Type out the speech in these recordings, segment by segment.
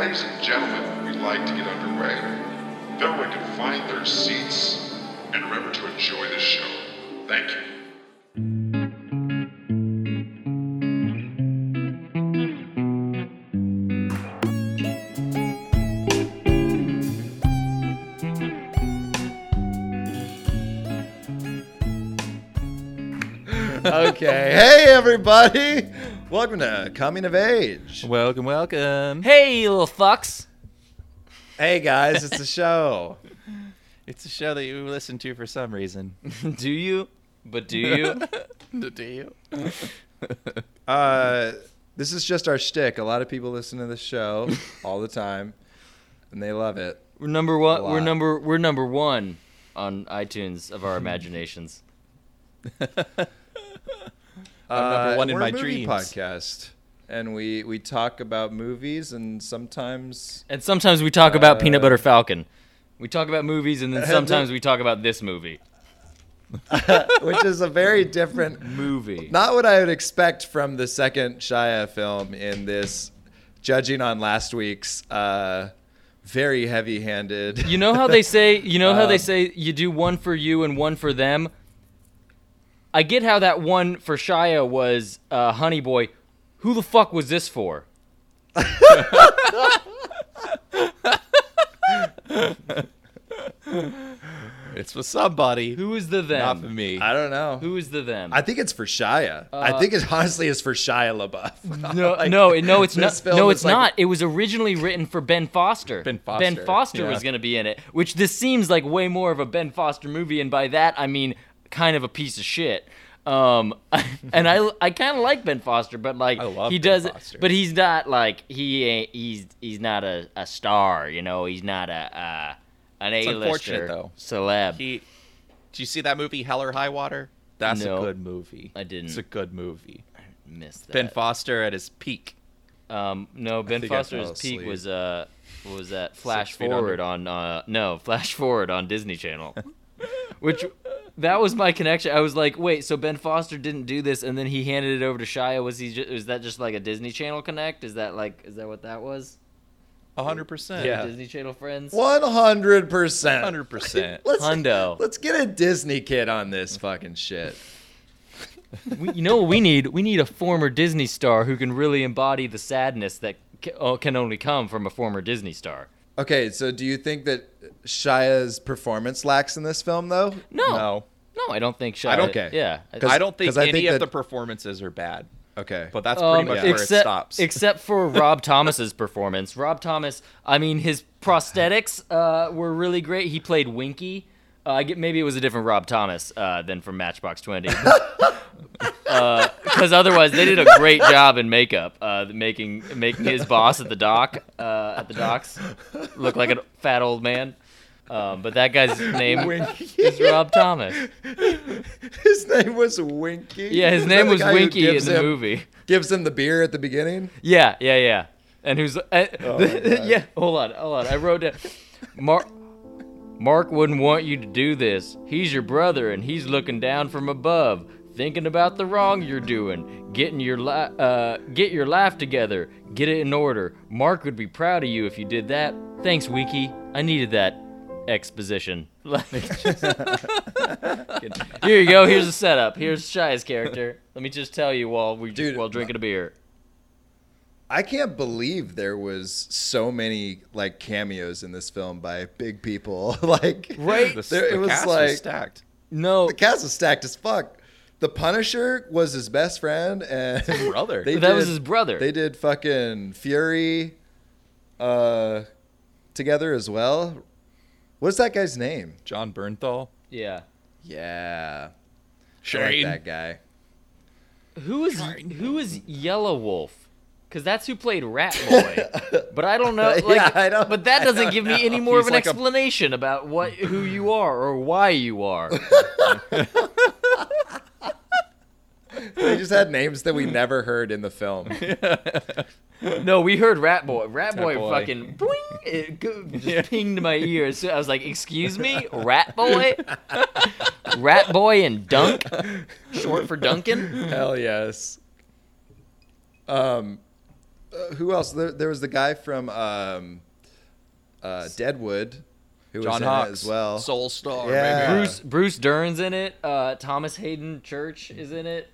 Ladies and gentlemen, we'd like to get underway. If everyone can find their seats and remember to enjoy the show. Thank you. okay. Hey, everybody. Welcome to Coming of Age. Welcome, welcome. Hey, you little fucks. Hey, guys, it's a show. It's a show that you listen to for some reason. do you? But do you? Do you? Uh, this is just our shtick. A lot of people listen to this show all the time, and they love it. we're number one. We're number. We're number one on iTunes of our imaginations. Number one in we're my a movie dreams. podcast, and we we talk about movies, and sometimes And sometimes we talk about Peanut Uh, Butter Falcon. We talk about movies, and then sometimes we talk about this movie. which is a very different Movie. Not what I would expect from the second Shia film in this, judging on last week's uh, very heavy-handed. You know how they say. You know how they Um, say you do one for you and one for them. I get how that one for Shia was uh, Honey Boy. Who the fuck was this for? It's for somebody. Who is the them? Not for me. I don't know. Who is the them? I think it's for Shia. I Uh, think it honestly is for Shia LaBeouf. No, Like, no, no, it's not. No, is it's like- not. It was originally written for Ben Foster. Ben Ben Foster, Foster yeah. was going to be in it, which this seems like way more of a Ben Foster movie, and by that I mean kind of a piece of shit. Um, and I, I kind of like Ben Foster, but like he Ben does Foster. but he's not like he ain't. He's he's not a, a star, you know. He's not a uh, an A-lister though. celeb. He, did you see that movie Hell or High Water? That's No. a good movie. I didn't. It's a good movie. I missed that. Ben Foster at his peak. Um, no, Ben Foster's peak was uh, what was that? Flash Forward on uh, no, Flash Forward on Disney Channel, which that was my connection. I was like, wait, so Ben Foster didn't do this, and then he handed it over to Shia. Was he? Just, was that just like a Disney Channel connect? Is that like, is that what that was? Hundred percent. Yeah. Disney Channel friends. One hundred percent. Hundred percent. Let's Hundo. let's get a Disney kid on this fucking shit. We, you know what we need? We need a former Disney star who can really embody the sadness that oh, can only come from a former Disney star. Okay, so do you think that Shia's performance lacks in this film, though? No, no, No, I don't think Shia. I don't- Okay. Yeah, Cause- I don't think any think of that- the performances are bad, Okay, but that's pretty Um, much yeah. where except, it stops. Except for Rob Thomas's performance. Rob Thomas, I mean, his prosthetics uh, were really great. He played Winky. Uh, I get maybe it was a different Rob Thomas uh, than from Matchbox Twenty. Because otherwise, they did a great job in makeup, uh, making making his boss at the dock uh, at the docks look like a fat old man. Um, but that guy's name is Rob Thomas. his name was Winky. Yeah, his name was Winky in the him- movie. Gives him the beer at the beginning. Yeah, yeah, yeah. And who's uh, God. yeah? Hold on, hold on. I wrote down. Mark. Mark wouldn't want you to do this. He's your brother, and he's looking down from above, thinking about the wrong you're doing. Getting your li- uh, get your life together. Get it in order. Mark would be proud of you if you did that. Thanks, Winky. I needed that exposition. Here you go. Here's a setup. Here's Shia's character. Let me just tell you while we Dude, while drinking a beer. I can't believe there was so many like cameos in this film by big people. like Right. the, there- it was cast like- was stacked. No, the cast was stacked as fuck. The Punisher was his best friend, and brother. They that was his brother. They did fucking Fury, uh, together as well. What's that guy's name? Jon Bernthal. yeah. Yeah, I like that guy. Who is who is Yelawolf? Because that's who played Rat Boy. But I don't know. Like, Yeah, I don't- but that doesn't don't give me any more He's of an like a- explanation about what who you are or why you are. They just had names that we never heard in the film. no, we heard Rat Boy. Rat Boy, Boy. fucking boing, it go- just pinged my ears. So I was like, "Excuse me, Rat Boy, Rat Boy and Dunk, short for Duncan." Hell yes. Um, uh, who else? There, there was the guy from um, uh, Deadwood, who was John in Hawkes as well. Soul Star. Yeah. Bruce Bruce Dern's in it. Uh, Thomas Haden Church is in it.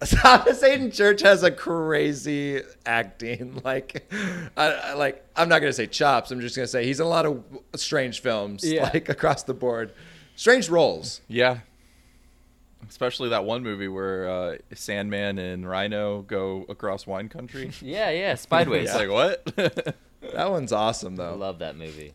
Thomas Haden Church has a crazy acting. Like, I, I- like I'm not gonna say chops. I'm just gonna say he's in a lot of strange films, Yeah. like across the board, strange roles. Yeah. Especially that one movie where uh, Sandman and Rhino go across wine country. Yeah, yeah, Spideways. It's like what? That one's awesome though. I though. love that movie.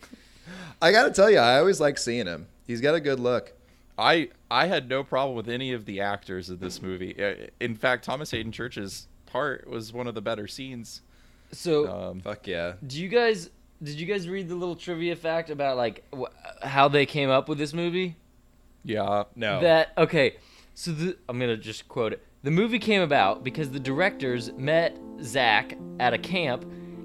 I gotta tell you, I always like seeing him. He's got a good look. I I had no problem with any of the actors of this movie. Uh, In fact, Thomas Haden Church's part was one of the better scenes. So, Um, Fuck yeah. do you guys did you guys read the little trivia fact about like wh- how they came up with this movie? yeah. No. That okay. So the, I'm gonna just quote it. The movie came about because the directors met Zach at a camp,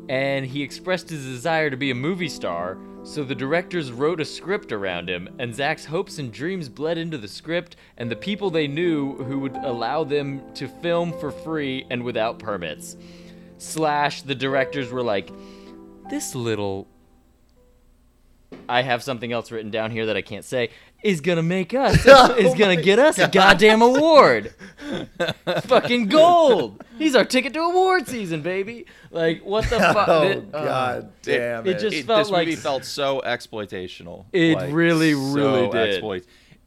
and he expressed his desire to be a movie star. So the directors wrote a script around him, and Zach's hopes and dreams bled into the script, and the people they knew who would allow them to film for free and without permits. Slash, the directors were like, this little I have something else written down here that I can't say. Is gonna make us. is gonna get us a goddamn award. Fucking gold. He's our ticket to award season, baby. Like what the fuck? Oh god damn it it! just- It- felt this movie felt so exploitational. It Like, really, so really did. exploit-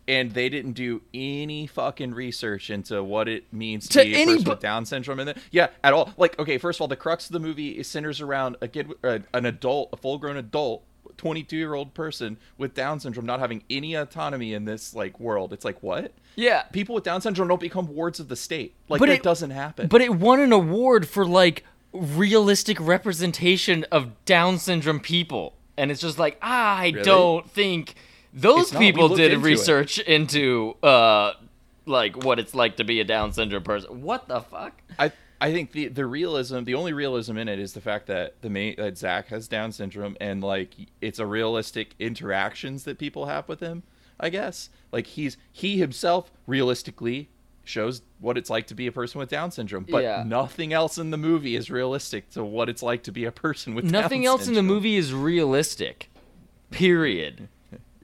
And they didn't do any fucking research into what it means To to, be a any person bu- with Down syndrome. And yeah, at all. Like, okay, first of all, the crux of the movie centers around a kid, uh, an adult, a full-grown adult, 22-year-old person with Down syndrome not having any autonomy in this like world. It's like what? Yeah. People with Down syndrome don't become wards of the state. Like But that it- doesn't happen. But it won an award for like realistic representation of Down syndrome people. And it's just like, I don't think those It's people did into it. research into uh like what it's like to be a Down syndrome person. What the fuck? I I think the the realism, the only realism in it is the fact that the main that Zach has Down syndrome and like it's a realistic interactions that people have with him. I guess like he's he himself realistically shows what it's like to be a person with Down syndrome, but Yeah. nothing else in the movie is realistic to what it's like to be a person with Nothing Down else in the movie is realistic. Period.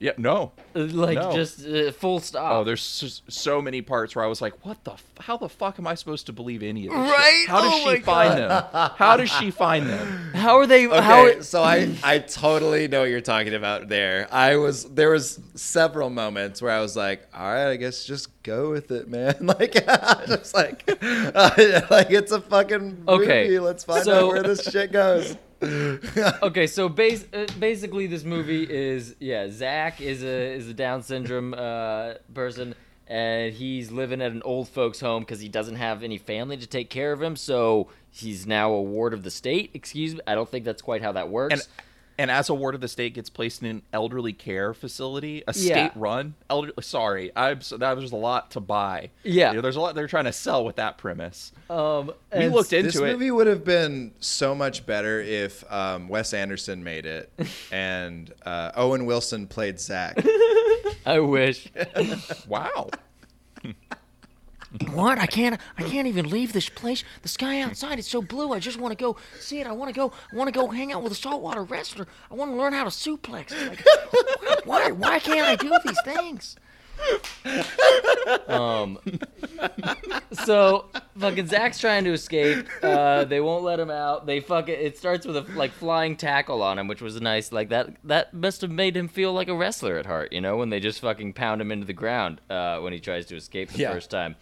Yeah, no. Uh, Like No. just uh, full stop. Oh, there's so, so many parts where I was like, "What the? F- how the fuck am I supposed to believe any of this?" shit? Right? How does Oh she find them? How does she find them? how are they? Okay, How? so I I totally know what you're talking about there. I was there was several moments where I was like, all right, I guess just go with it, man. Like just like like it's a fucking movie. Okay, Let's find so- out where this shit goes. Okay, so base, uh, basically, this movie is yeah. Zach is a is a Down syndrome uh, person, and he's living at an old folks' home because he doesn't have any family to take care of him. So he's now a ward of the state. Excuse me, I don't think that's quite how that works. and and as a ward of the state gets placed in an elderly care facility, a Yeah. state-run elder. Sorry, I'm so, that was a lot to buy. Yeah. You know, there's a lot they're trying to sell with that premise. um, We and looked this into it. movie would have been so much better if um, Wes Anderson made it and uh, Owen Wilson played Zach. I wish. Wow. What? I can't. I can't even leave this place. The sky outside is so blue. I just want to go see it. I want to go. I want to go hang out with a saltwater wrestler. I want to learn how to suplex. Like, why? Why can't I do these things? Um, so fucking Zach's trying to escape. Uh, they won't let him out. They fucking. It starts with a like flying tackle on him, which was nice. Like that. That must have made him feel like a wrestler at heart. You know, when they just fucking pound him into the ground uh, when he tries to escape the Yeah. first time.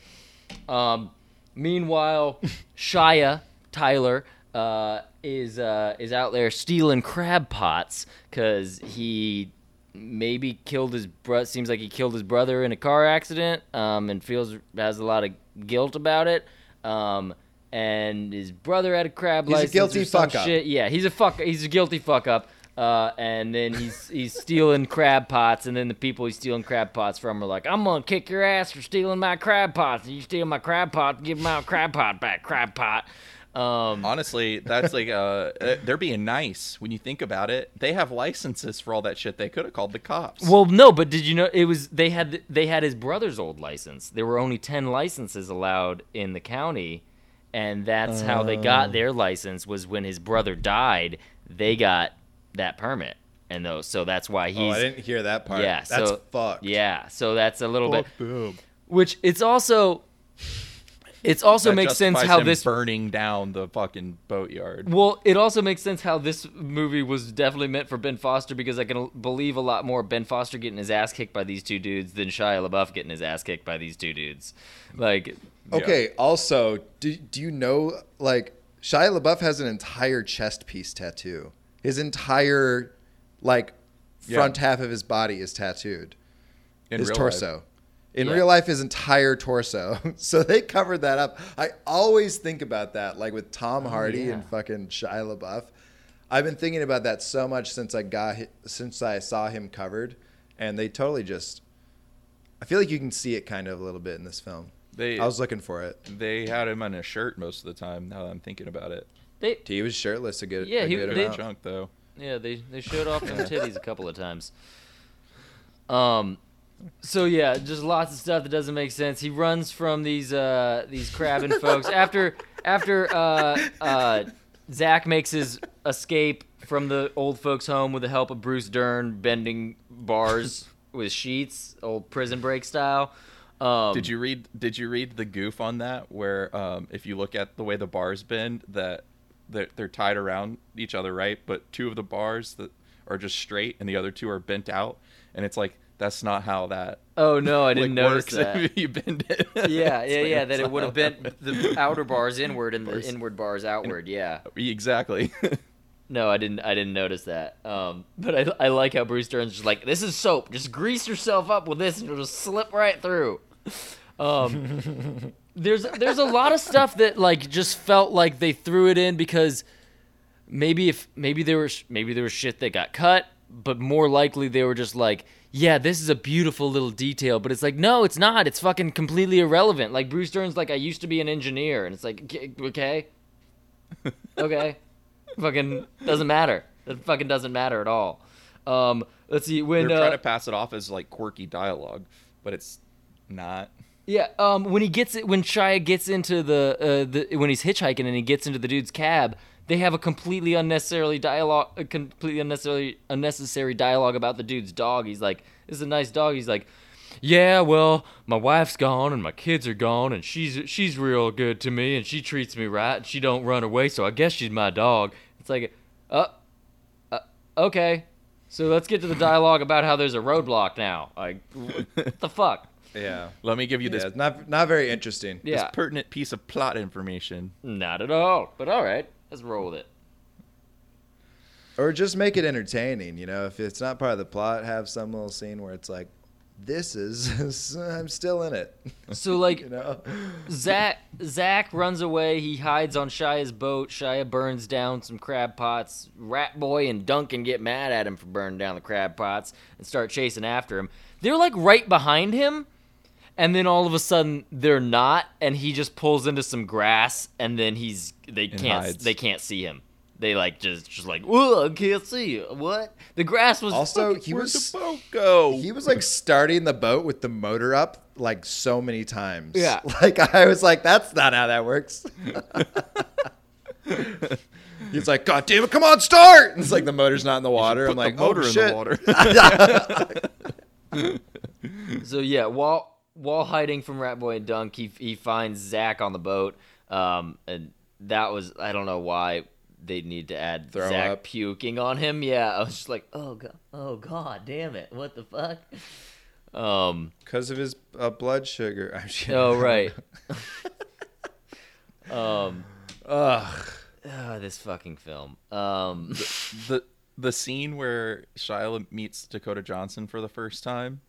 Um, meanwhile, Shia Tyler uh, is uh, is out there stealing crab pots because he maybe killed his bro. Seems like he killed his brother in a car accident, um, and feels has a lot of guilt about it. Um, and his brother had a crab He's a license. guilty or some fuck up. Shit. Yeah, he's a fuck. He's a guilty fuck up. Uh, and then he's he's stealing crab pots, and then the people he's stealing crab pots from are like, "I'm gonna kick your ass for stealing my crab pots. You steal my crab pot, give my crab pot back, crab pot." Um, Honestly, that's like uh, uh, they're being nice when you think about it. They have licenses for all that shit. They could have called the cops. Well, no, but did you know it was they had they had his brother's old license. There were only ten licenses allowed in the county, and that's how they got their license. Was when his brother died, they got that permit, and those. So that's why he Oh, I didn't hear that part. yeah. that's so fucked. yeah. So that's a little bit. boom. Which it's also. It's also That makes sense how this burning down the fucking boatyard. Well, it also makes sense how this movie was definitely meant for Ben Foster because I can believe a lot more Ben Foster getting his ass kicked by these two dudes than Shia LaBeouf getting his ass kicked by these two dudes. Like, Okay. Also, do do you know like Shia LaBeouf has an entire chest piece tattoo. His entire like front half of his body is tattooed. In his real torso. life. In Yeah. real life, his entire torso. so they covered that up. I always think about that, like with Tom oh, Hardy and yeah. fucking Shia LaBeouf. I've been thinking about that so much since I got since I saw him covered, and they totally just. I feel like you can see it kind of a little bit in this film. They I was looking for it. they had him on a shirt most of the time. Now that I'm thinking about it, they, He was shirtless a good, Yeah, a he- good they- amount. chunk though. yeah, they they showed off them titties a couple of times. Um, so yeah, just lots of stuff that doesn't make sense. He runs from these uh these crabbing folks after after uh uh Zach makes his escape from the old folks' home with the help of Bruce Dern bending bars with sheets, old prison break style. Um, Did you read? Did you read the goof on that? Where um, if you look at the way the bars bend, that they're, they're tied around each other, right? But two of the bars that are just straight, and the other two are bent out, and it's like that's not how that Oh no, I didn't like, notice that. you bend it. yeah, yeah, like, yeah. That it would have bent the outer bars inward and the Bars- inward bars outward. Yeah. exactly. No, I didn't. I didn't notice that. Um, but I, I like how Bruce Dern's just like, "This is soap. Just grease yourself up with this, and it'll just slip right through." Um, there's there's a lot of stuff that like just felt like they threw it in because maybe if maybe there was maybe there was shit that got cut, but more likely they were just like, "Yeah, this is a beautiful little detail," but it's like, no, it's not. It's fucking completely irrelevant. Like Bruce Dern's like, "I used to be an engineer," and it's like, okay, okay fucking doesn't matter. It fucking doesn't matter at all. Um, let's see when They're uh, trying to pass it off as like quirky dialogue, but it's not. Yeah um when he gets it when Shia gets into the uh the when he's hitchhiking and he gets into the dude's cab. They have a completely unnecessarily dialogue, a completely unnecessarily unnecessary dialogue about the dude's dog. He's like, "This is a nice dog." He's like, "Yeah, well, my wife's gone and my kids are gone, and she's she's real good to me, and she treats me right, and she don't run away, so I guess she's my dog." It's like, uh, uh okay, so let's get to the dialogue about how there's a roadblock now. Like, what the fuck? Yeah. Let me give you this, Yeah, not not very interesting. this Yeah, pertinent piece of plot information. not at all. But all right, let's roll with it. Or just make it entertaining, you know. If it's not part of the plot, have some little scene where it's like, "This is I'm still in it," So like, you know. Zach Zach runs away. He hides on Shia's boat. Shia burns down some crab pots. Rat Boy and Duncan get mad at him for burning down the crab pots and start chasing after him. They're like right behind him, and then all of a sudden they're not, and he just pulls into some grass, and then he's they And can't hides. they can't see him. They like just just like oh I can't see you. What? The grass was Also, he was the boat go? he was like starting the boat with the motor up like so many times. Yeah. Like I was like, that's not how that works. He's like, God damn it, come on, start! And it's like the motor's not in the water. Put I'm like, the motor oh, in shit. the water. So yeah, while while hiding from Ratboy and Dunk, he he finds Zach on the boat. Um, and that was I don't know why they need to add Throw Zach up. puking on him. Yeah, I was just like, oh god, oh god, damn it, what the fuck? Um. Because of his uh, blood sugar. I'm. Oh right. um. Ugh. ah, this fucking film. Um. the the scene where Shia meets Dakota Johnson for the first time.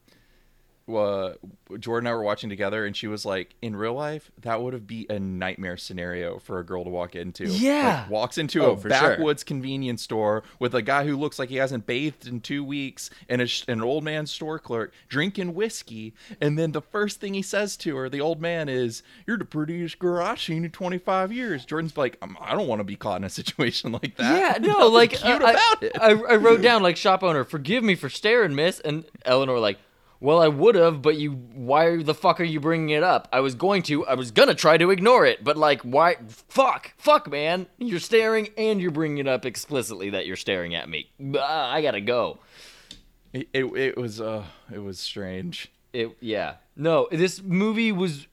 Uh, Jordan and I were watching together, and she was like, "In real life, that would have be a nightmare scenario for a girl to walk into." Yeah. Like, walks into Oh, a for sure. backwoods convenience store with a guy who looks like he hasn't bathed in two weeks, and a, sh- an old man store clerk drinking whiskey, and then the first thing he says to her, the old man, is, "You're the prettiest girl I've seen in 25 years." Jordan's like, "Um, "I don't want to be caught in a situation like that." Yeah, no, like cute I, about it. I, I wrote down like shop owner, forgive me for staring, miss, and Eleanor like, Well, I would have, but you. Why the fuck are you bringing it up? I was going to. I was gonna try to ignore it, but like, why? Fuck, fuck, man. You're staring, and you're bringing it up explicitly that you're staring at me. Ah, I gotta go. It, it, it was uh it was strange. It. Yeah. No, this movie was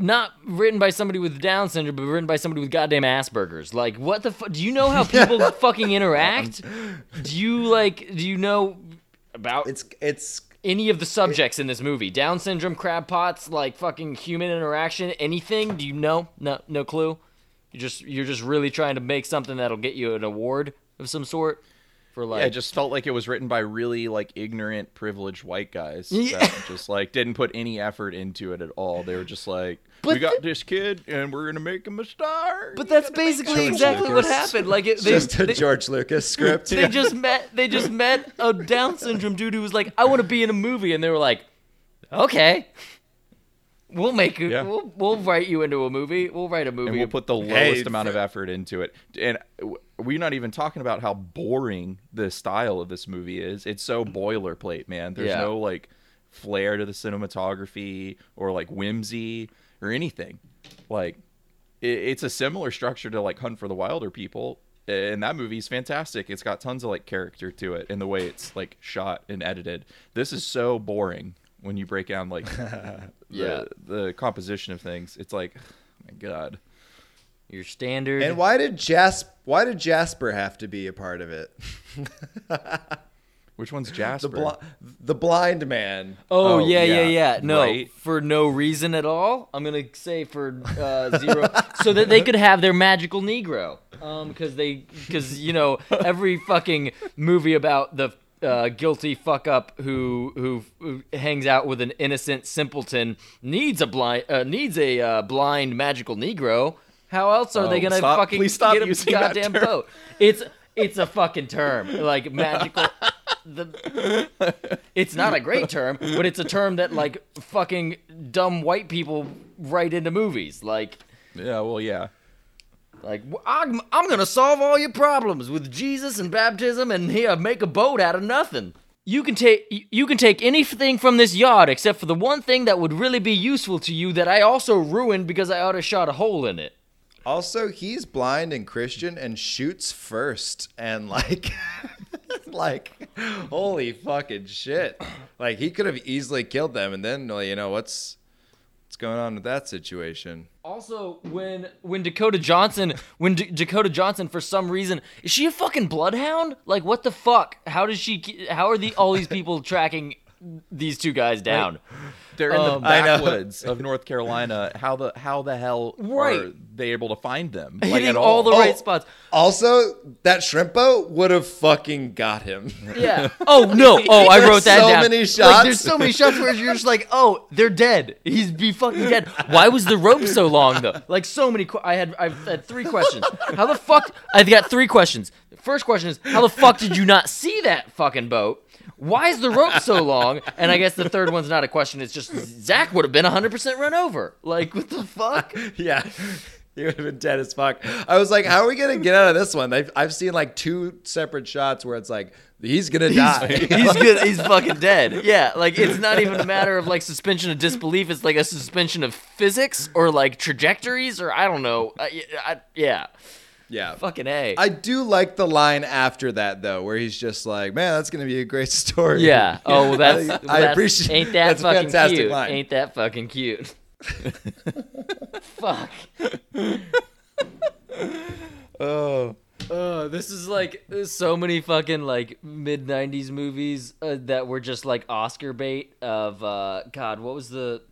not written by somebody with Down syndrome, but written by somebody with goddamn Asperger's. Like, what the fuck? Do you know how people fucking interact? Do you like? Do you know about It's it's any of the subjects in this movie? Down syndrome, crab pots, like fucking human interaction, anything? Do you know? No, no clue. You just you're just really trying to make something that'll get you an award of some sort for like. Yeah, it just felt like it was written by really like ignorant, privileged white guys Yeah. that just like didn't put any effort into it at all. They were just like, But "We got this kid, and we're gonna make him a star." but that's basically George exactly what happened. Like it, they, just a they- George Lucas script. they just met they just met a Down syndrome dude who was like, I want to be in a movie, and they were like, Okay, we'll make it. Yeah. We'll, we'll write you into a movie. We'll write a movie. and we'll put the lowest Hey, amount of effort into it. And we're not even talking about how boring the style of this movie is. It's so boilerplate, man. There's Yeah. no like flair to the cinematography or like whimsy or anything. Like it, it's a similar structure to like Hunt for the Wilderpeople. And that movie's fantastic. It's got tons of like character to it in the way it's like shot and edited. This is so boring when you break down like Yeah. the, the composition of things. It's like, oh my god. your standard. And why did Jas why did Jasper have to be a part of it? Which one's The Jasper? bl- the blind man. Oh, Oh, yeah, yeah, yeah, yeah. No, right. for no reason at all. I'm gonna say for uh, zero, so that they could have their magical Negro. Um, because they, because you know, every fucking movie about the uh, guilty fuck up who, who who hangs out with an innocent simpleton needs a blind uh, needs a uh, blind magical Negro. How else are they Oh, gonna stop- fucking stop get a goddamn boat? It's it's a fucking term like magical. The, it's not a great term, but it's a term that like fucking dumb white people write into movies. Like, Yeah, well, yeah. Like I'm I'm gonna solve all your problems with Jesus and baptism, and here make a boat out of nothing. You can take you can take anything from this yard except for the one thing that would really be useful to you that I also ruined because I oughta shot a hole in it. Also, he's blind and Christian and shoots first and like like holy fucking shit. Like he could have easily killed them and then well, you know what's what's going on with that situation? Also, when when Dakota Johnson, when D- Dakota Johnson, for some reason, is she a fucking bloodhound? Like, what the fuck? How does she? How are the all these people tracking these two guys down? They're in Um, the I know. backwoods of North Carolina. How the how the hell Right. are they able to find them? Like, Hitting at all the Oh. right spots. Also, that shrimp boat would have fucking got him. Yeah. Oh no. Oh, I wrote that so down. many Like, shots. there's so many shots where you're just like, oh, they're dead. He's be fucking dead. Why was the rope so long though? Like so many. Qu- I had I've had three questions. How the fuck? I've got three questions. First question is, how the fuck did you not see that fucking boat? Why is the rope so long? And I guess the third one's not a question. It's just Zach would have been 100% run over. Like what the fuck? yeah. He would have been dead as fuck. I was like, how are we gonna get out of this one? I've, I've seen like two separate shots where it's like he's gonna die. He's good. He's fucking dead. Yeah, like it's not even a matter of like suspension of disbelief. It's like a suspension of physics or like trajectories or I don't know. Y- I- yeah, yeah. fucking a. I do like the line after that though, where he's just like, "Man, that's gonna be a great story." yeah. Oh, well, that's. I, well, I appreciate. Ain't that that's a fucking fantastic cute? line. Ain't that fucking cute? Fuck. Oh, Uh, this is like so many fucking like mid '90s movies uh, that were just like Oscar bait. Of uh, God, what was the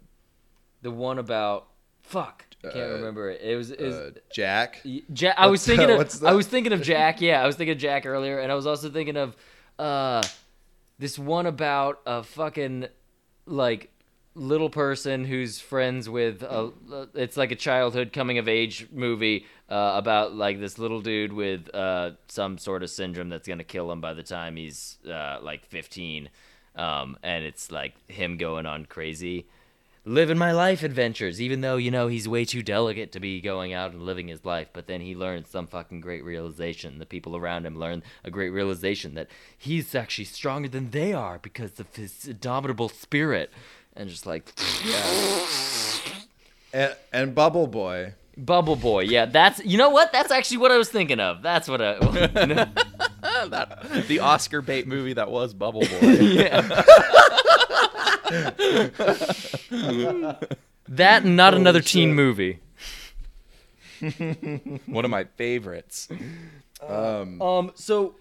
the one about? Fuck, I can't Uh, remember it. It was, it was Uh, Jack. Jack. I was What's thinking the- of the- I was thinking of Jack. Yeah, I was thinking of Jack earlier, and I was also thinking of uh this one about a fucking like little person who's friends with a it's like a childhood coming of age movie uh, about like this little dude with uh, some sort of syndrome that's gonna kill him by the time he's uh, like 15 um, and it's like him going on crazy living my life adventures, even though, you know, he's way too delicate to be going out and living his life. But then he learns some fucking great realization. The people around him learn a great realization that he's actually stronger than they are because of his indomitable spirit. And just like, And, and Bubble Boy. Bubble Boy. Yeah, that's, you know what? That's actually what I was thinking of. That's what I. that the Oscar bait movie that was Bubble Boy. yeah. that and not another teen movie. One of my favorites. Um, um so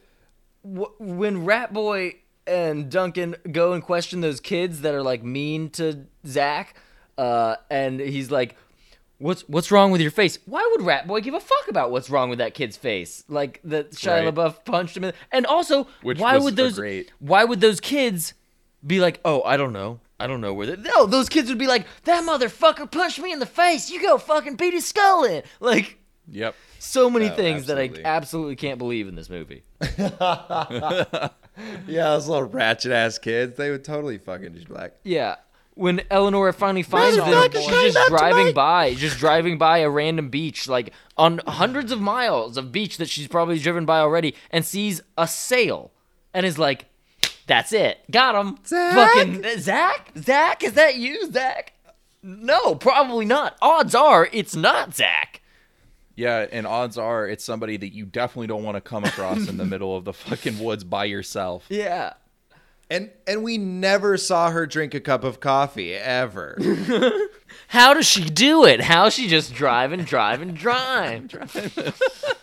w- when Rat Boy and Duncan go and question those kids that are like mean to Zach, uh, and he's like, "What's what's wrong with your face?" Why would Rat Boy give a fuck about what's wrong with that kid's face? Like that Shia Right. LaBeouf punched him in, and also Which why was would those great- why would those kids be like, "Oh, I don't know." I don't know where they. No, those kids would be like, "That motherfucker punched me in the face. You go fucking beat his skull in." Like, Yep. so many Oh, things that. I absolutely can't believe in this movie. Yeah, those little ratchet ass kids. They would totally fucking just be like, Yeah. When Eleanor finally finds them, she's just driving by, just driving by a random beach, like on hundreds of miles of beach that she's probably driven by already, and sees a sail, and is like, "That's it, got him." Zach? Fucking Zach, Zach, is that you, Zach? No, probably not. Odds are it's not Zach. Yeah, and odds are it's somebody that you definitely don't want to come across in the middle of the fucking woods by yourself. Yeah. and and we never saw her drink a cup of coffee ever. How does she do it? How she just drive and drive and drive?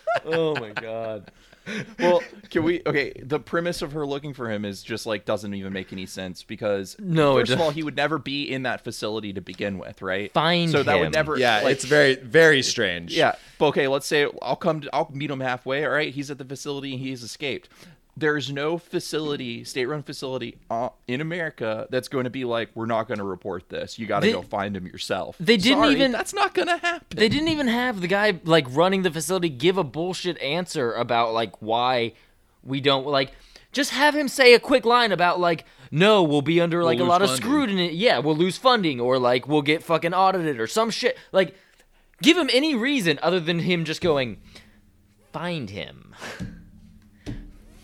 oh my god. Well, can we? Okay, the premise of her looking for him is just like doesn't even make any sense because No, first of all, he would never be in that facility to begin with, right? Find so that him. would never. yeah, like, it's very very strange. Yeah. But okay, let's say I'll come to, I'll meet him halfway. All right, he's at the facility and he's escaped. There's no facility, state-run facility uh, in America that's going to be like, we're not going to report this. You got to go find him yourself. they didn't Sorry, even- That's not going to happen. They didn't even have the guy like running the facility give a bullshit answer about like why we don't like just have him say a quick line about like no, we'll be under like a lose lot of scrutiny. Yeah, we'll lose funding or like we'll get fucking audited or some shit. Like give him any reason other than him just going find him.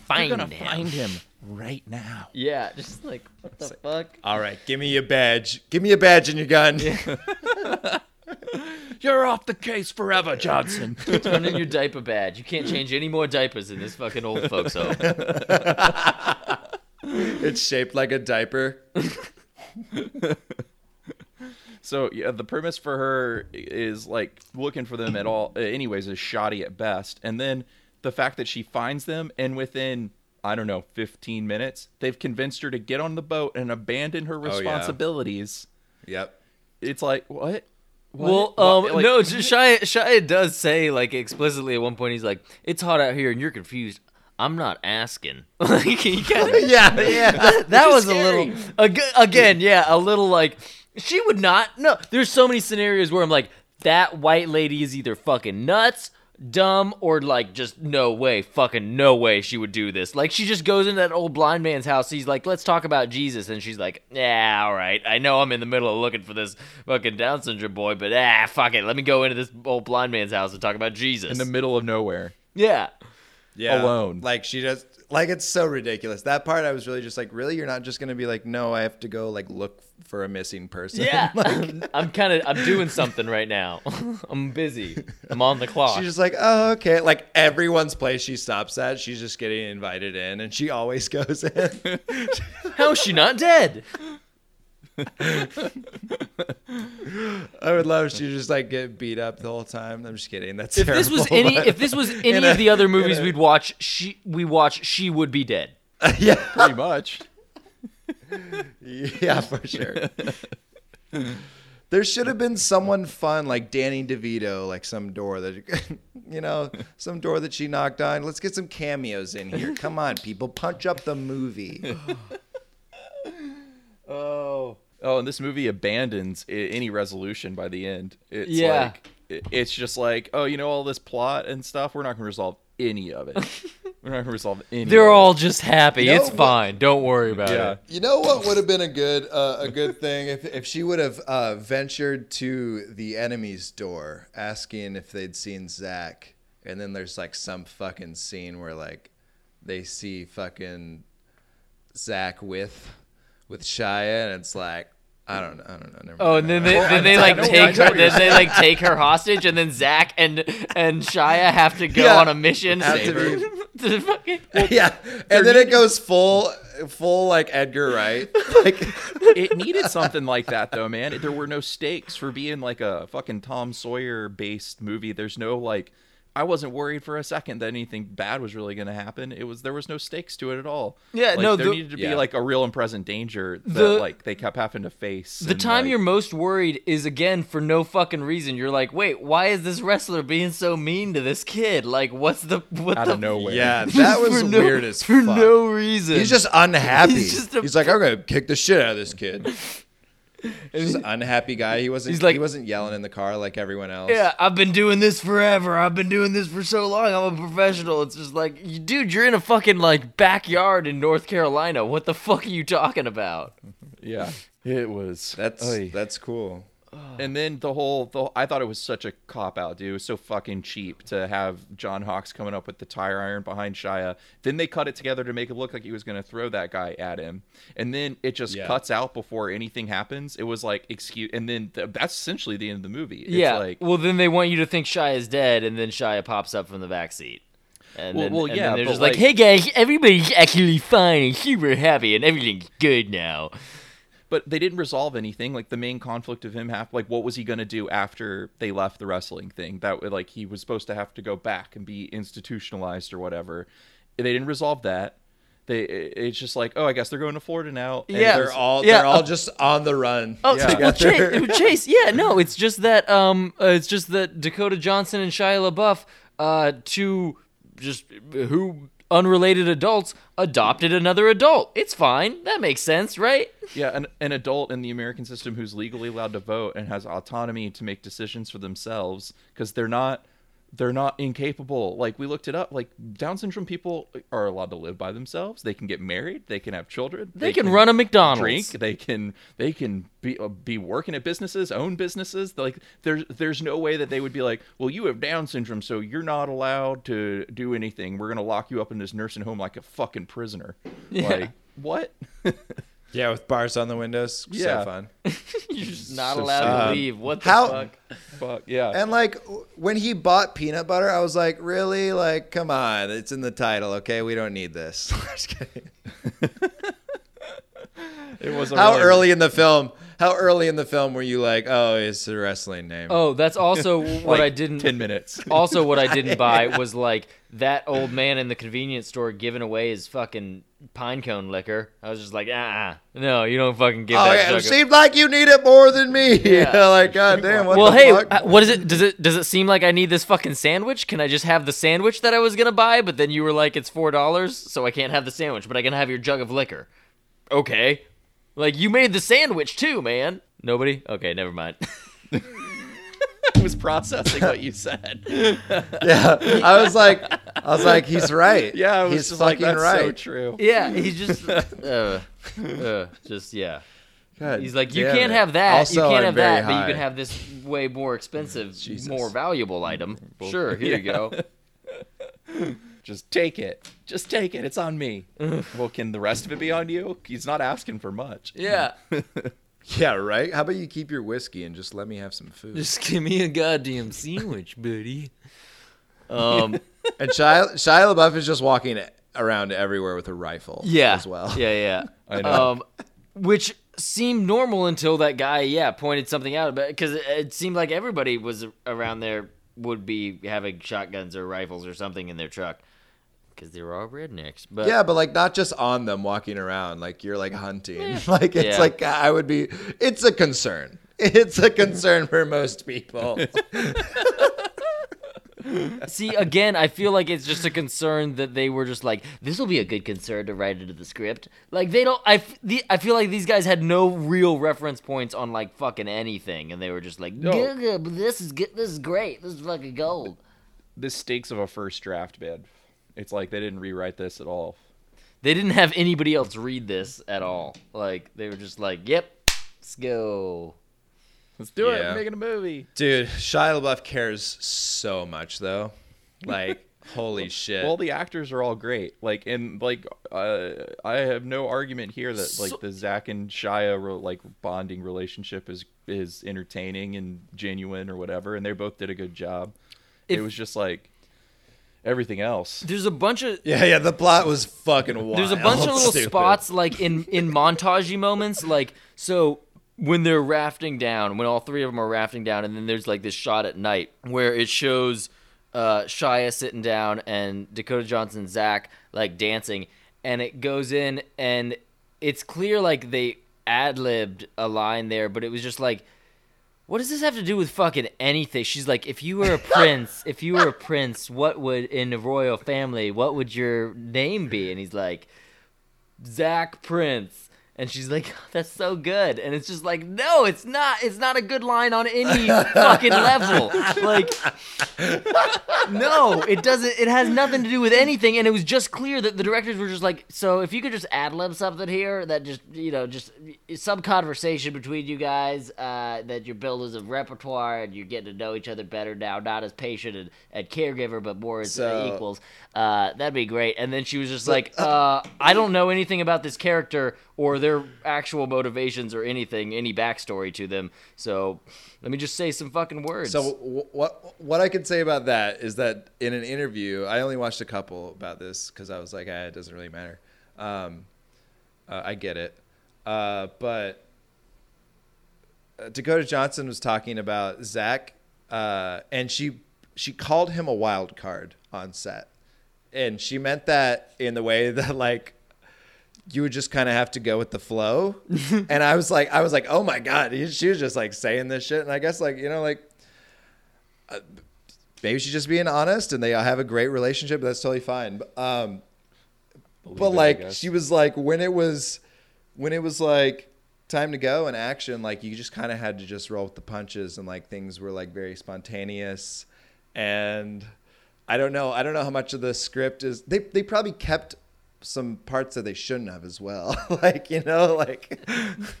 Find You're gonna him. find him right now. Yeah, just like what the fuck? All right, give me your badge. Give me a badge and your gun. You're off the case forever, Johnson. Turn in your diaper badge. You can't change any more diapers in this fucking old folks home. it's shaped like a diaper. So yeah, the premise for her is like looking for them at all. Anyways, is shoddy at best, and then the fact that she finds them and within I don't know 15 minutes they've convinced her to get on the boat and abandon her Oh, yeah. responsibilities. Yep. It's like what? What? Well, What? um, Like- no, Shia, Shia does say like explicitly at one point. He's like, "It's hot out here, and you're confused." I'm not asking. like he kind of Yeah, yeah. that was a little ag- again, yeah, a little like she would not. No, there's so many scenarios where I'm like, that white lady is either fucking nuts, dumb, or like just no way, fucking no way she would do this. Like she just goes into that old blind man's house. He's like, let's talk about Jesus, and she's like, yeah, all right. I know I'm in the middle of looking for this fucking Down syndrome boy, but ah, fuck it. Let me go into this old blind man's house and talk about Jesus. in the middle of nowhere. yeah. Yeah. Alone. Like she just like it's so ridiculous. That part I was really just like, really? You're not just gonna be like, no, I have to go like look for a missing person. Yeah, like, I'm kind of I'm doing something right now. I'm busy. I'm on the clock. she's just like, oh, okay. Like everyone's place she stops at, she's just getting invited in, and she always goes in. How is she not dead? I would love if she just like get beat up the whole time. I'm just kidding. That's If this was any, if this was any In a- of the other movies a- we'd watch, she we watch, she would be dead. yeah, Pretty much. yeah, for sure. There should have been someone fun like Danny DeVito, like some door that, you know, some door that she knocked on. Let's get some cameos in here. Come on, people, punch up the movie. Oh. And this movie abandons any resolution by the end. It's Yeah. like it's just like, oh, you know all this plot and stuff, we're not going to resolve any of it. We're not gonna resolve any. They're of it. all just happy. You know it's what- fine. Don't worry about Yeah. it. You know what would have been a good uh, a good thing if, if she would have uh, ventured to the enemy's door, asking if they'd seen Zach, and then there's like some fucking scene where like they see fucking Zach with with Shia, and it's like I don't know, I don't know. Never Oh, and then they, then they like take her, what then they like take her hostage, and then Zach and and Shia have to go Yeah. on a mission to, to to fucking. yeah, and then it goes full full like Edgar Wright, like it needed something like that though, man. There were no stakes for being like a fucking Tom Sawyer based movie. There's no like I wasn't worried for a second that anything bad was really going to happen. It was there was no stakes to it at all. Yeah, Like, no, there the- needed to be yeah. like a real and present danger that The- like they kept having to face. The and, time like- you're most worried is again for no fucking reason. You're like, wait, why is this wrestler being so mean to this kid? Like, what's the what out the of nowhere. yeah, that was for no- weird as for fuck. no reason. He's just unhappy. He's He's, just a- like, I'm gonna kick the shit out of this kid. He's just an unhappy guy. He wasn't. He's like- he wasn't yelling in the car like everyone else. Yeah, I've been doing this forever. I've been doing this for so long. I'm a professional. It's just like, you- dude, you're in a fucking like backyard in North Carolina. What the fuck are you talking about? yeah. It was that's Oy. that's cool. And then the whole, the, I thought it was such a cop out, dude. It was so fucking cheap to have John Hawkes coming up with the tire iron behind Shia. Then they cut it together to make it look like he was going to throw that guy at him. And then it just Yeah. cuts out before anything happens. It was like, excuse, and then th- that's essentially the end of the movie. It's yeah. Like, well, then they want you to think Shia is dead, and then Shia pops up from the back seat. And Well- then, well, and yeah, they're just like, like- "Hey guys, everybody's actually fine and super happy, and everything's good now." But they didn't resolve anything. Like the main conflict of him, have, like what was he going to do after they left the wrestling thing? That like he was supposed to have to go back and be institutionalized or whatever. They didn't resolve that. They it's just like, oh, I guess they're going to Florida now. and Yeah. They're all Yeah, they're all just on the run. Oh, Yeah. well, Chase, Chase, yeah, no, it's just that um, uh, it's just that Dakota Johnson and Shia LaBeouf, uh, two just who unrelated adults adopted another adult. It's fine. That makes sense, right? Yeah, an, an adult in the American system who's legally allowed to vote and has autonomy to make decisions for themselves because they're not they're not incapable. Like we looked it up. Like Down syndrome people are allowed to live by themselves. They can get married. They can have children. They, can, run a McDonald's. drink. They can they can be uh, be working at businesses, own businesses. Like there's there's no way that they would be like, well, you have Down syndrome, so you're not allowed to do anything. We're gonna lock you up in this nursing home like a fucking prisoner. Yeah. Like what? Yeah, with bars on the windows. Yeah. So fun. You're just not So allowed sad. to leave. What the How- fuck? Fuck yeah. And like when he bought peanut butter, I was like, really? Like, come on, it's in the title. Okay, we don't need this. Just kidding. it was How really- early in the film? How early in the film were you like, oh, it's a wrestling name? Oh, that's also what like I didn't. ten minutes. Also, what I didn't buy was like that old man in the convenience store giving away his fucking pine cone liquor. I was just like, ah, uh no, you don't fucking give Oh, that. yeah, jug it seemed like you need it more than me. Yeah. Yeah, like God damn. Well, the hey, fuck? uh, what is it? Does it does it seem like I need this fucking sandwich? Can I just have the sandwich that I was gonna buy? But then you were like, it's four dollars, so I can't have the sandwich, but I can have your jug of liquor. Okay, like you made the sandwich too, man. Nobody? Okay, never mind. I was processing what you said. yeah, I was like, I was like, he's right. Yeah, I was he's just fucking like, that's right. so true. yeah, he's just, uh, uh, just yeah. God He's like, you can't it. have that. Also, you can't I'm have very that, but you can have this way more expensive, Jesus. more valuable item. Sure, here you go. Just take it. Just take it. It's on me. well, can the rest of it be on you? He's not asking for much. Yeah. Yeah, right. How about you keep your whiskey and just let me have some food? Just give me a goddamn sandwich, buddy. Um. And Shia, Shia LaBeouf is just walking around everywhere with a rifle. Yeah. as well. Yeah, yeah. I know. Um, which seemed normal until that guy, yeah, pointed something out. Because it, it seemed like everybody was around there would be having shotguns or rifles or something in their truck because they were all rednecks. But Yeah, but like not just on them walking around, like you're like hunting. Like it's Yeah. like I would be. It's a concern. It's a concern for most people. See, again, I feel like it's just a concern that they were just like, this will be a good concern to write into the script. Like they don't. I, f- the, I feel like these guys had no real reference points on like fucking anything, and they were just like, "Good, good, but this is good. This is great. This is fucking gold. This stakes of a first draft, man. It's like they didn't rewrite this at all. They didn't have anybody else read this at all. Like they were just like, "Yep, let's go." Let's do it. Yeah. We're making a movie. Dude, Shia LaBeouf cares so much though. Like, holy shit. Well, the actors are all great. Like, and like, uh, I have no argument here that like the Zach and Shia ro- like bonding relationship is is entertaining and genuine or whatever, and they both did a good job. If- it was just like everything else. There's a bunch of yeah, yeah, the plot was fucking wild. There's a bunch of little Stupid. spots like in in montagey moments, like so when they're rafting down, when all three of them are rafting down, and then there's like this shot at night where it shows uh, Shia sitting down and Dakota Johnson, Zach like dancing, and it goes in and it's clear like they ad libbed a line there, but it was just like. What does this have to do with fucking anything? She's like, if you were a prince, if you were a prince, what would in the royal family, what would your name be? And he's like, Zach Prince. And she's like, that's so good. And it's just like, no, it's not. It's not a good line on any fucking level. Like, no, it doesn't. It has nothing to do with anything. And it was just clear that the directors were just like, so if you could just ad lib something here that just, you know, just some conversation between you guys uh, that you're builders a repertoire and you're getting to know each other better now, not as patient and, and caregiver, but more as uh, So- equals. Uh, that'd be great. And then she was just like, uh, I don't know anything about this character or their actual motivations or anything, any backstory to them. So let me just say some fucking words. So w- what what I could say about that is that in an interview, I only watched a couple about this because I was like, ah, it doesn't really matter. Um, uh, I get it, uh, but uh, Dakota Johnson was talking about Zach, uh, and she she called him a wild card on set, and she meant that in the way that like you would just kind of have to go with the flow. and I was like, I was like, oh my god, she was just like saying this shit, and I guess like you know like. uh, Maybe she's just being honest, and they have a great relationship. That's totally fine. But, um, but it, like she was like when it was when it was like time to go and action like you just kind of had to just roll with the punches and like things were like very spontaneous and i don't know i don't know how much of the script is they they probably kept some parts that they shouldn't have as well like you know like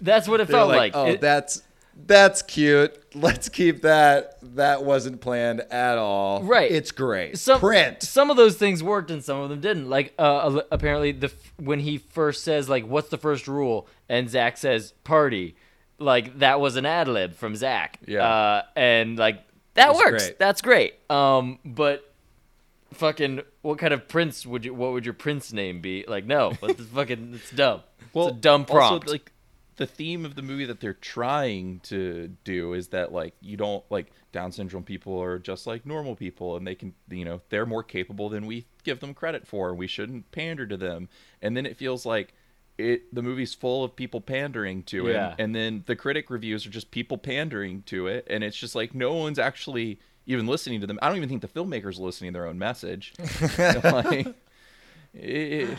that's what it felt like, like. oh It- that's that's cute let's keep that that wasn't planned at all Right. it's great some print Some of those things worked and some of them didn't. Like uh, apparently the when he first says like, "What's the first rule?" and Zach says, "Party," like that was an ad lib from Zach. Yeah. uh, and like that works. great. That's great. Um, but fucking, what kind of prince would you? What would your prince name be? Like, no, but it's fucking, it's dumb. it's a dumb prompt. Also, like the theme of the movie that they're trying to do is that like you don't like Down syndrome people are just like normal people, and they can you know they're more capable than we give them credit for. We shouldn't pander to them, and then it feels like. It the movie's full of people pandering to it, Yeah. and then the critic reviews are just people pandering to it, and it's just like no one's actually even listening to them. I don't even think the filmmakers are listening to their own message. like, it,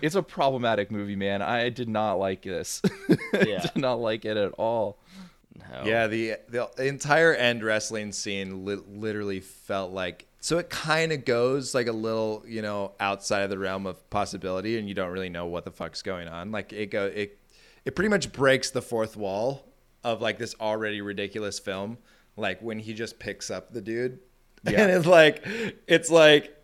it's a problematic movie, man. I did not like this. Yeah. did not like it at all. No. Yeah, the the entire end wrestling scene li- literally felt like so it kind of goes like a little, you know, outside of the realm of possibility and you don't really know what the fuck's going on. Like it go it it pretty much breaks the fourth wall of like this already ridiculous film like when he just picks up the dude. And it's like it's like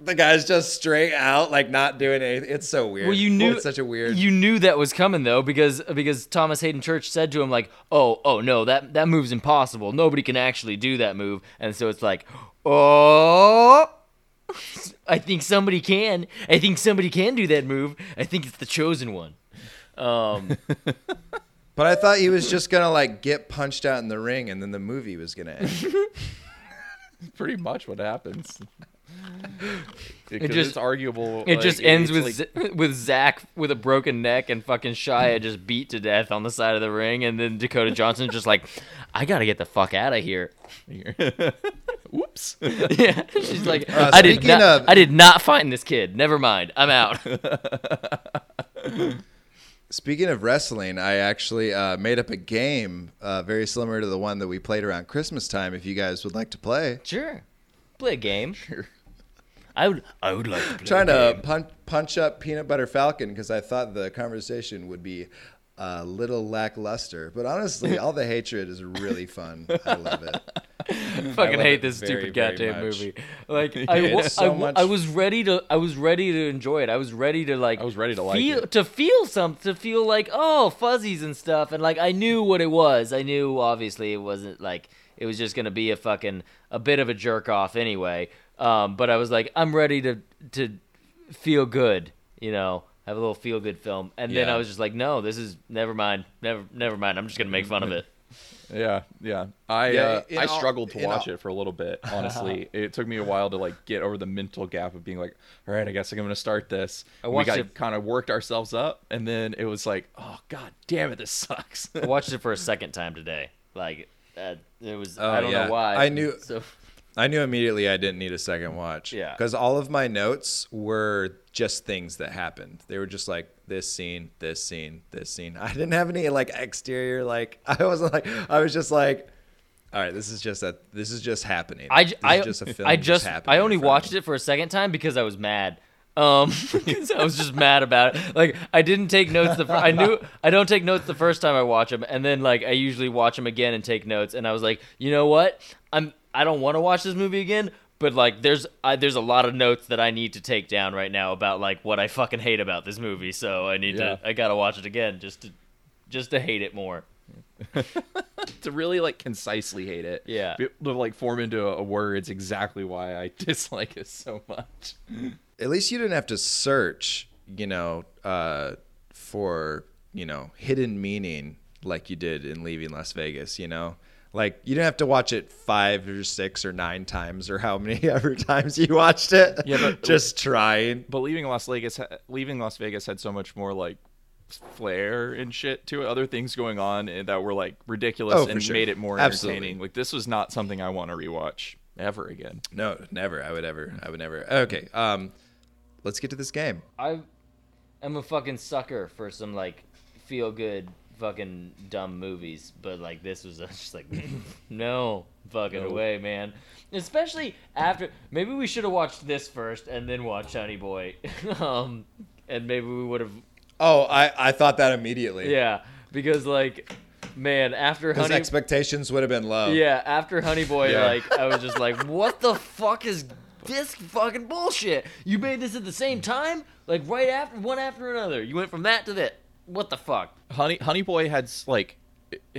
the guy's just straight out like not doing anything. It's so weird. Well, you knew it's such a weird You knew that was coming though, because because Thomas Haden Church said to him like, "Oh, oh no, that that move's impossible. Nobody can actually do that move." And so it's like, "Oh, I think somebody can. I think somebody can do that move. I think it's the chosen one." Um, But I thought he was just gonna like get punched out in the ring, and then the movie was gonna end. Pretty much what happens. Because just- it's arguable. it like, just ends with like- Z- with Zach with a broken neck and fucking Shia just beat to death on the side of the ring, and then Dakota Johnson just like, "I gotta get the fuck out of here." Whoops. Yeah, she's like, Uh, I did not, of- I did not find this kid. Never mind, I'm out. Speaking of wrestling, I actually uh, made up a game uh, very similar to the one that we played around Christmas time. If you guys would like to play, sure, play a game. Sure. I would I would like to play trying a to punch punch up Peanut Butter Falcon because I thought the conversation would be a little lackluster. But honestly, all the hatred is really fun. I love it. fucking love hate this very, stupid very goddamn much. movie. Like I, It's so I, much- I was ready to I was ready to enjoy it. I was ready to like I was ready to like feel it. to feel something to feel like oh fuzzies and stuff and like I knew what it was. I knew obviously it wasn't like it was just gonna be a fucking a bit of a jerk off anyway. Um, but I was like I'm ready to to feel good, you know. Have a little feel good film, and then I was just like, "No, this is never mind, never, never mind. I'm just gonna make fun of it." Yeah, yeah. I Yeah, uh, in I all- struggled to watch all- it for a little bit. Honestly, it took me a while to like get over the mental gap of being like, all right, I guess I'm gonna start this. I we got it- kind of worked ourselves up, and then it was like, oh god damn it, this sucks. I watched it for a second time today. Like, uh, it was Oh, I don't yeah. know why. I knew- So I knew immediately I didn't need a second watch. Yeah. Because all of my notes were just things that happened. They were just like this scene, this scene, this scene. I didn't have any like exterior like I wasn't like I was just like, all right, this is just a this is just happening. I, This I, just a film I just happening I only watched me. it for a second time because I was mad. Um, 'cause I was just mad about it. Like I didn't take notes. The fir- I knew I don't take notes the first time I watch them, and then like I usually watch them again and take notes. And I was like, you know what? I'm I don't want to watch this movie again. But like, there's I, there's a lot of notes that I need to take down right now about like what I fucking hate about this movie. So I need Yeah. to I gotta watch it again just to just to hate it more. to really like concisely hate it. Yeah. To like form into a, a words exactly why I dislike it so much. at least you didn't have to search, you know, uh, for you know hidden meaning like you did in Leaving Las Vegas. You know, like you didn't have to watch it five or six or nine times or how many ever times you watched it. Yeah, but- just trying. But leaving Las Vegas, leaving Las Vegas had so much more like flair and shit to it. Other things going on eh, that were like ridiculous Oh, and sure. made it more Absolutely. entertaining. Like this was not something I want to rewatch ever again. No, never. I would ever. I would never. Okay. Um, let's get to this game. I am a fucking sucker for some like feel good fucking dumb movies, but like this was just like no fucking No. away, man. Especially after maybe we should have watched this first and then watched Honey Boy, um, and maybe we would have Oh, I I thought that immediately. yeah because like man after Honey expectations would have been low. yeah after Honey Boy Yeah. like I was just like what the fuck is this fucking bullshit? You made this at the same time, like right after one after another. You went from that to that. What the fuck? Honey Honey Boy had like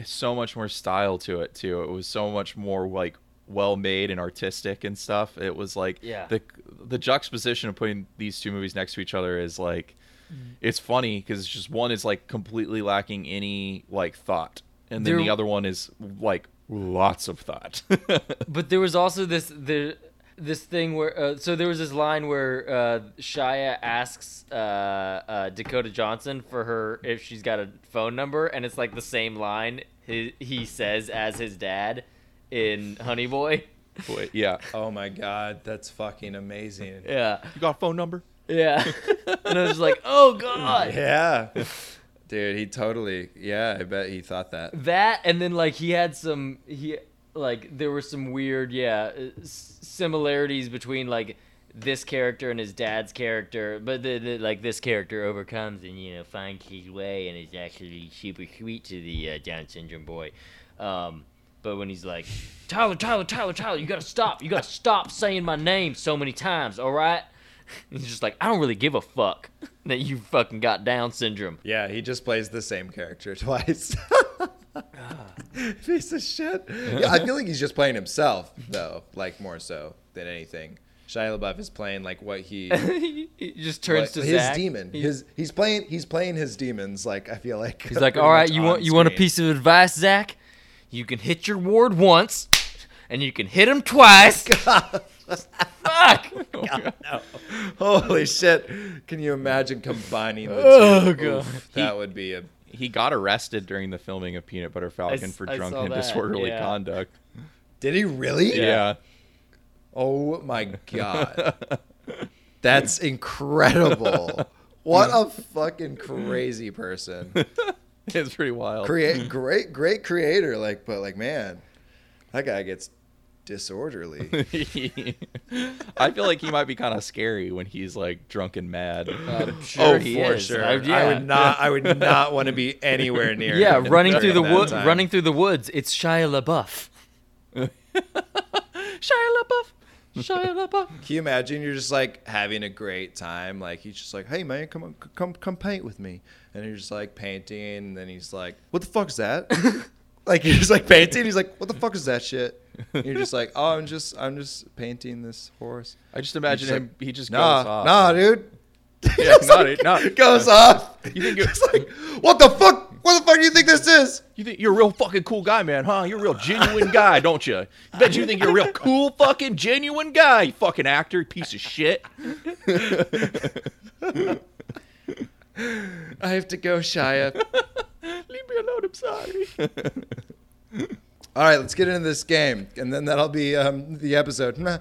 so much more style to it too. It was so much more like well made and artistic and stuff. It was like Yeah. the the juxtaposition of putting these two movies next to each other is like Mm. it's funny because it's just one is like completely lacking any like thought, and then There- the other one is like lots of thought. But there was also this the this thing where uh, so there was this line where uh, Shia asks uh, uh, Dakota Johnson for her if she's got a phone number, and it's like the same line he, he says as his dad in Honey Boy. Wait, yeah, Oh my god, that's fucking amazing. Yeah, you got a phone number? yeah. and I was like, oh god. Yeah. Dude, he totally. Yeah, I bet he thought that. that and then like he had some he like there were some weird yeah uh, similarities between like this character and his dad's character but the, the like this character overcomes and you know finds his way and is actually super sweet to the uh, down syndrome boy. Um but when he's like tyler tyler tyler tyler you gotta stop you gotta stop saying my name so many times all right? He's just like i don't really give a fuck that you fucking got down syndrome. Yeah, he just plays the same character twice. Piece of shit. Yeah, I feel like he's just playing himself, though, like more so than anything. Shia LaBeouf is playing like what he, he just turns what- to his Zach. demon. He- His he's playing he's playing his demons. Like I feel like He's like, all right, you on want you want a piece of advice, Zach? You can hit your ward once, and you can hit him twice. Fuck. Holy shit! Can you imagine combining the oh, two? Oh, God. Oof, that would be a. He got arrested during the filming of Peanut Butter Falcon s- for I drunk and that, disorderly yeah. conduct. Did he really? Yeah. Oh my god. That's incredible. What a fucking crazy person. it's pretty wild. Create great great creator like but like man, that guy gets disorderly. I feel like he might be kind of scary when he's like drunk and mad. I'm sure oh, he for is. sure. I, I would not. I would not want to be anywhere near. Yeah, him running through the during that wood, time. running through the woods. It's Shia LaBeouf. Shia LaBeouf. Shia LaBeouf. Can you imagine? You're just like having a great time. Like he's just like, "Hey man, come come come paint with me," and you're just like painting. And then he's like, "What the fuck is that?" Like you're just like painting. He's like, "What the fuck is that shit?" And you're just like, "Oh, I'm just I'm just painting this horse." I just imagine He's him. he just Nah, goes off. nah, dude. Yeah, Just, nah, like, nah. Goes off. You think you're- it's like, what the fuck? What the fuck do you think this is? You think you're a real fucking cool guy, man, huh? You're a real genuine guy, don't you? Bet you think you're a real cool fucking genuine guy, you fucking actor, piece of shit. I have to go, Shia. Leave me alone, I'm sorry. All right, let's get into this game, and then that'll be um, the episode.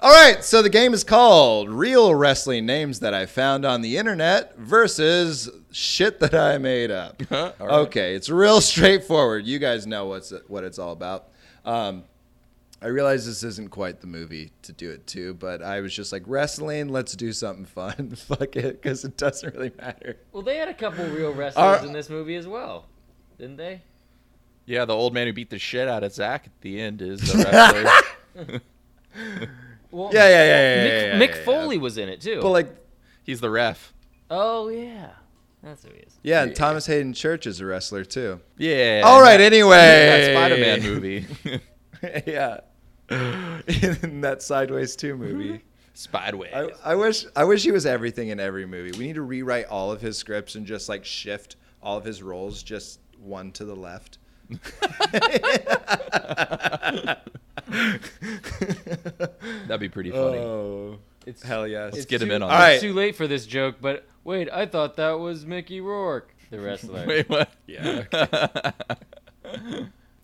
All right, so the game is called Real Wrestling Names That I Found on the Internet versus Shit That I Made Up. Right. Okay, it's real straightforward. You guys know what's what it's all about. Um, I realize this isn't quite the movie to do it to, but I was just like, wrestling, let's do something fun. Fuck it, because it doesn't really matter. Well, they had a couple real wrestlers Are- in this movie as well, didn't they? Yeah, the old man who beat the shit out of Zach at the end is the wrestler. Well, Yeah, yeah, yeah, yeah. Mick, yeah, yeah, Mick yeah, yeah. Foley was in it too. But like, He's the ref. oh yeah, that's who he is. yeah, and Thomas Haden Church is a wrestler too. Yeah. All right, that- anyway. That Spider-Man movie. yeah. In that Sideways 2 mm-hmm. movie. Spiderways. I, I wish I wish he was everything in every movie. We need to rewrite all of his scripts and just like shift all of his roles just one to the left. That'd be pretty oh. funny. Oh, It's hell yes. Let's get him too- in on All this. right. It's too late for this joke, but wait, I thought that was Mickey Rourke, the wrestler. Wait, what? Yeah.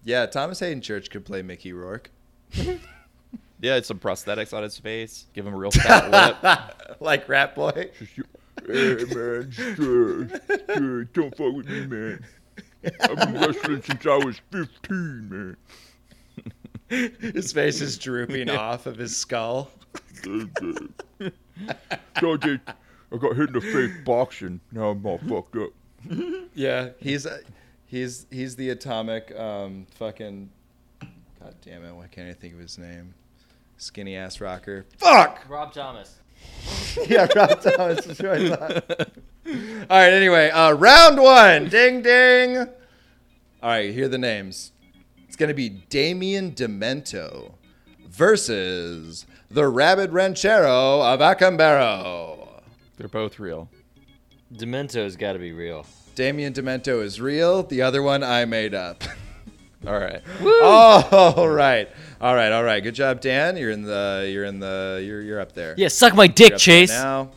Yeah, Thomas Haden Church could play Mickey Rourke. yeah, it's some prosthetics on his face. Give him a real fat lip. like Rat Boy. Hey man, sure, sure, don't fuck with me, man. I've been wrestling since I was 15, man. His face is drooping off of his skull. So I did, I got hit in the face boxing. Now I'm all fucked up. Yeah, he's uh, he's he's the atomic um fucking God damn it, why can't I think of his name? Skinny ass rocker. Fuck! Rob Thomas. yeah, Rob Thomas is right. All right, anyway, uh round 1. Ding ding. All right, here are the names. It's going to be Damien Demento versus the Rabid Ranchero of Acambaro. They're both real. Demento's got to be real. Damien Demento is real. The other one I made up. All right. Oh, all right, all right, all right. Good job, Dan. You're in the, you're in the, you're, you're up there. Yeah, suck my dick, You're up there Chase. Now.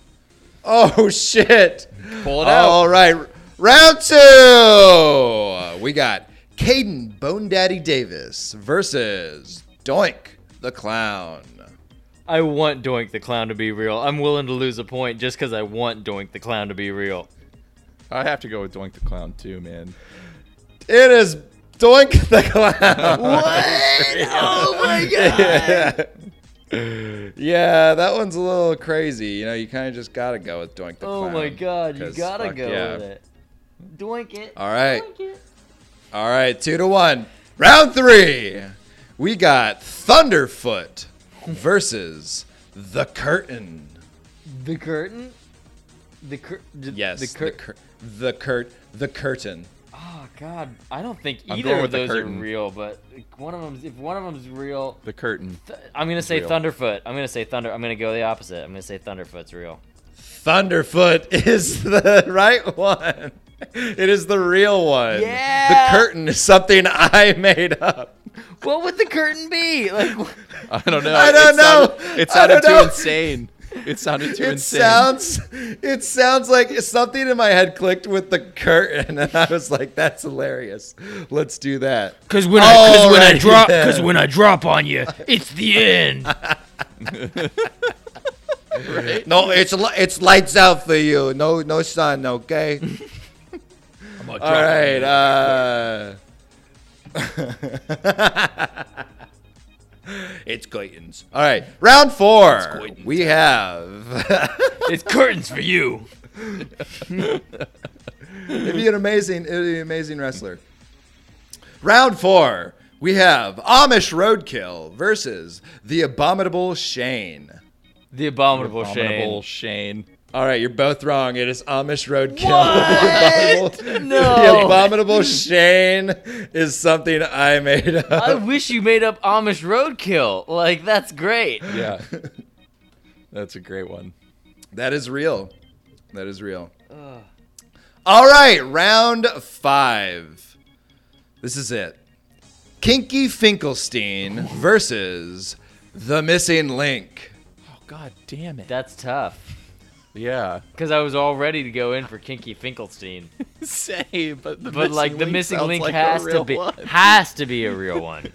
Oh shit! Pull it out. All right, round two. We got Caden Bone Daddy Davis versus Doink the Clown. I want Doink the Clown to be real. I'm willing to lose a point just because I want Doink the Clown to be real. I have to go with Doink the Clown too, man. It is Doink the Clown. What? Oh my god. yeah, that one's a little crazy. You know, you kind of just gotta go with Doink the Oh Clown. my god, you gotta go yeah. with it. Doink it. All right. Doink it. All right, two to one. Round three. We got Thunderfoot versus the Curtain. The curtain? The cur- d- Yes, The the, cur- cur- the curt, the curtain. Oh god, I don't think either of those are real, but one of them if one of them's real, The curtain. th- I'm going to say real. Thunderfoot. I'm going to say Thunder. I'm going to go the opposite. I'm going to say Thunderfoot's real. Thunderfoot is the right one. It is the real one. Yeah. The curtain is something I made up. What would the curtain be? Like I don't know. I don't It know. sounded- it I sounded don't too know. insane. It sounded too It insane. sounds it sounds like something in my head clicked with the curtain and I was like that's hilarious. Let's do that. Cause when I, cause when I drop, cause when I drop on you, it's the end. No, it's it's lights out for you. No no sun, okay? I'm All right. Uh curtains. All right, round four. We have. It's curtains for you. It'd be an amazing, it'd be an amazing wrestler. Round four. We have Amish Roadkill versus the Abominable Shane. The abominable, Abominable Shane. Shane. All right, you're both wrong. It is Amish Roadkill. What? The No. Abominable Shane is something I made up. I wish you made up Amish roadkill. Like that's great. Yeah. That's a great one. That is real. That is real. All right, round five. This is it. Kinky Finkelstein versus the Missing Link. Oh god damn it. That's tough. Yeah. Because I was all ready to go in for Kinky Finkelstein, Say, but the but like the missing link like has to be one. has to be a real one.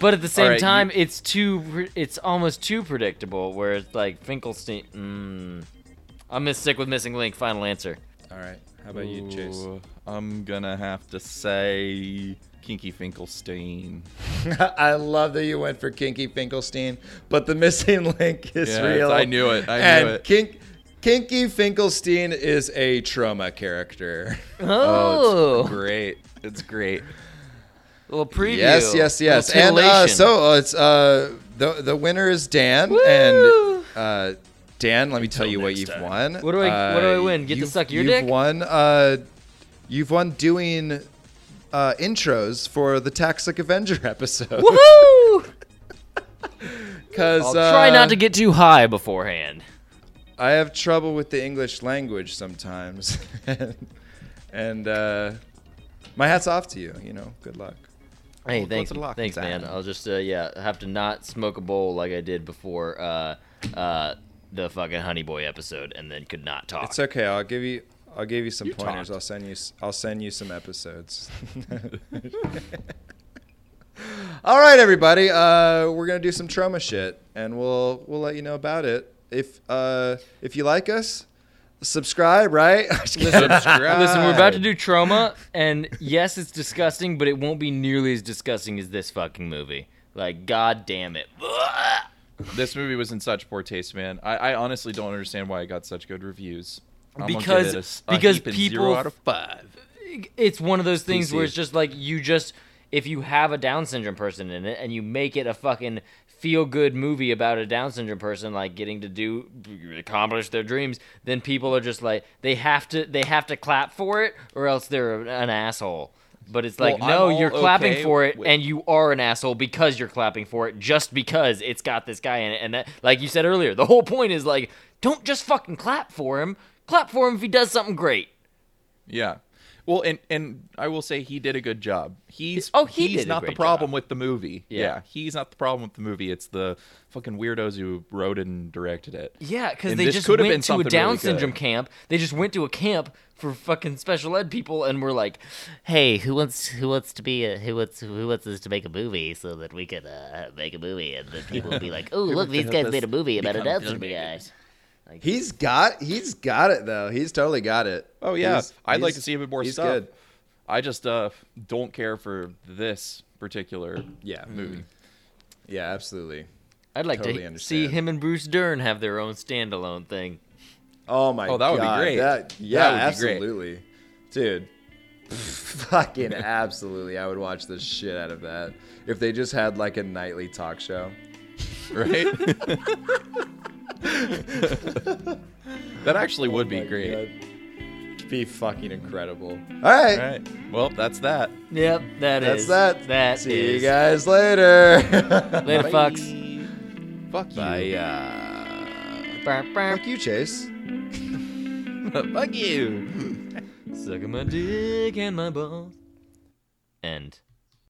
but at the same right, you- time, it's too it's almost too predictable. Where it's like Finkelstein. Mm, I'm gonna stick with missing link. Final answer. All right, how about you, Chase? I'm gonna have to say Kinky Finkelstein. I love that you went for Kinky Finkelstein, but the Missing Link is Yeah, real. I knew it, I knew it. Kink, Kinky Finkelstein is a Troma character. Oh, Great. It's great. little preview. Yes, yes, yes. Little And uh, so uh, it's uh, the the winner is Dan, Woo! and uh, Dan, let me tell you what you've time. won. What do I- what do I Uh, win? Get to you've- suck your you've dick? won. Uh, you've won doing uh, intros for the Toxic Avenger episode. Woohoo! Because I'll try not to get too high beforehand. I have trouble with the English language sometimes, and uh, my hat's off to you. You know, good luck. Hey, Well, thanks, what's a lock thanks, man. time? I'll just uh, yeah have to not smoke a bowl like I did before uh, uh, the fucking Honey Boy episode, and then could not talk. It's okay. I'll give you. I'll give you some You pointers. talked. I'll send you. s- I'll send you some episodes. All right, everybody. Uh, we're gonna do some Troma shit, and we'll we'll let you know about it. If uh, if you like us, subscribe. Right? Subscribe. Listen, we're about to do Troma, and yes, it's disgusting, but it won't be nearly as disgusting as this fucking movie. Like, god damn it. This movie was in such poor taste, man. I, I honestly don't understand why it got such good reviews. I'm Because- a a because people out of five. It's one of those things where it's just like you just if you have a Down syndrome person in it and you make it a fucking feel good movie about a Down syndrome person like getting to do accomplish their dreams, then people are just like they have to they have to clap for it or else they're an asshole. But it's like Well, no, you're clapping okay for it with- and you are an asshole because you're clapping for it just because it's got this guy in it and that like you said earlier, the whole point is like don't just fucking clap for him. Clap for him if he does something great. Yeah. Well, and and I will say he did a good job. He's Oh, he he's not the problem job. with the movie. Yeah. Yeah. he's not the problem with the movie. It's the fucking weirdos who wrote and directed it. Yeah, because they just went to a Down really good. syndrome camp. They just went to a camp for fucking special ed people, and were like, Hey, who wants who wants to be a who wants who wants us to make a movie so that we could uh, make a movie and then people will be like, oh look, these guys made a movie about a Down syndrome guy. He's got. He's got it though. He's totally got it. Oh yeah, He's- I'd like to see a bit more he's stuff. good. I just uh don't care for this particular Yeah. movie. Yeah, absolutely. "I'd like Totally to understand. see him and Bruce Dern have their own standalone thing." Oh my god. Oh, that would be great. That, yeah, That would be great. absolutely. Dude. Fucking absolutely. I would watch the shit out of that. If they just had like a nightly talk show. Right? that actually would be Oh my great. God. It'd Be fucking incredible. All right. All right. Well, that's that. Yep, that That's is that. That See is. you guys later. Later, fucks. Fuck you. Bye. Uh, Burp, burp. fuck you, Chase. Fuck you. Sucking my dick and my balls. End.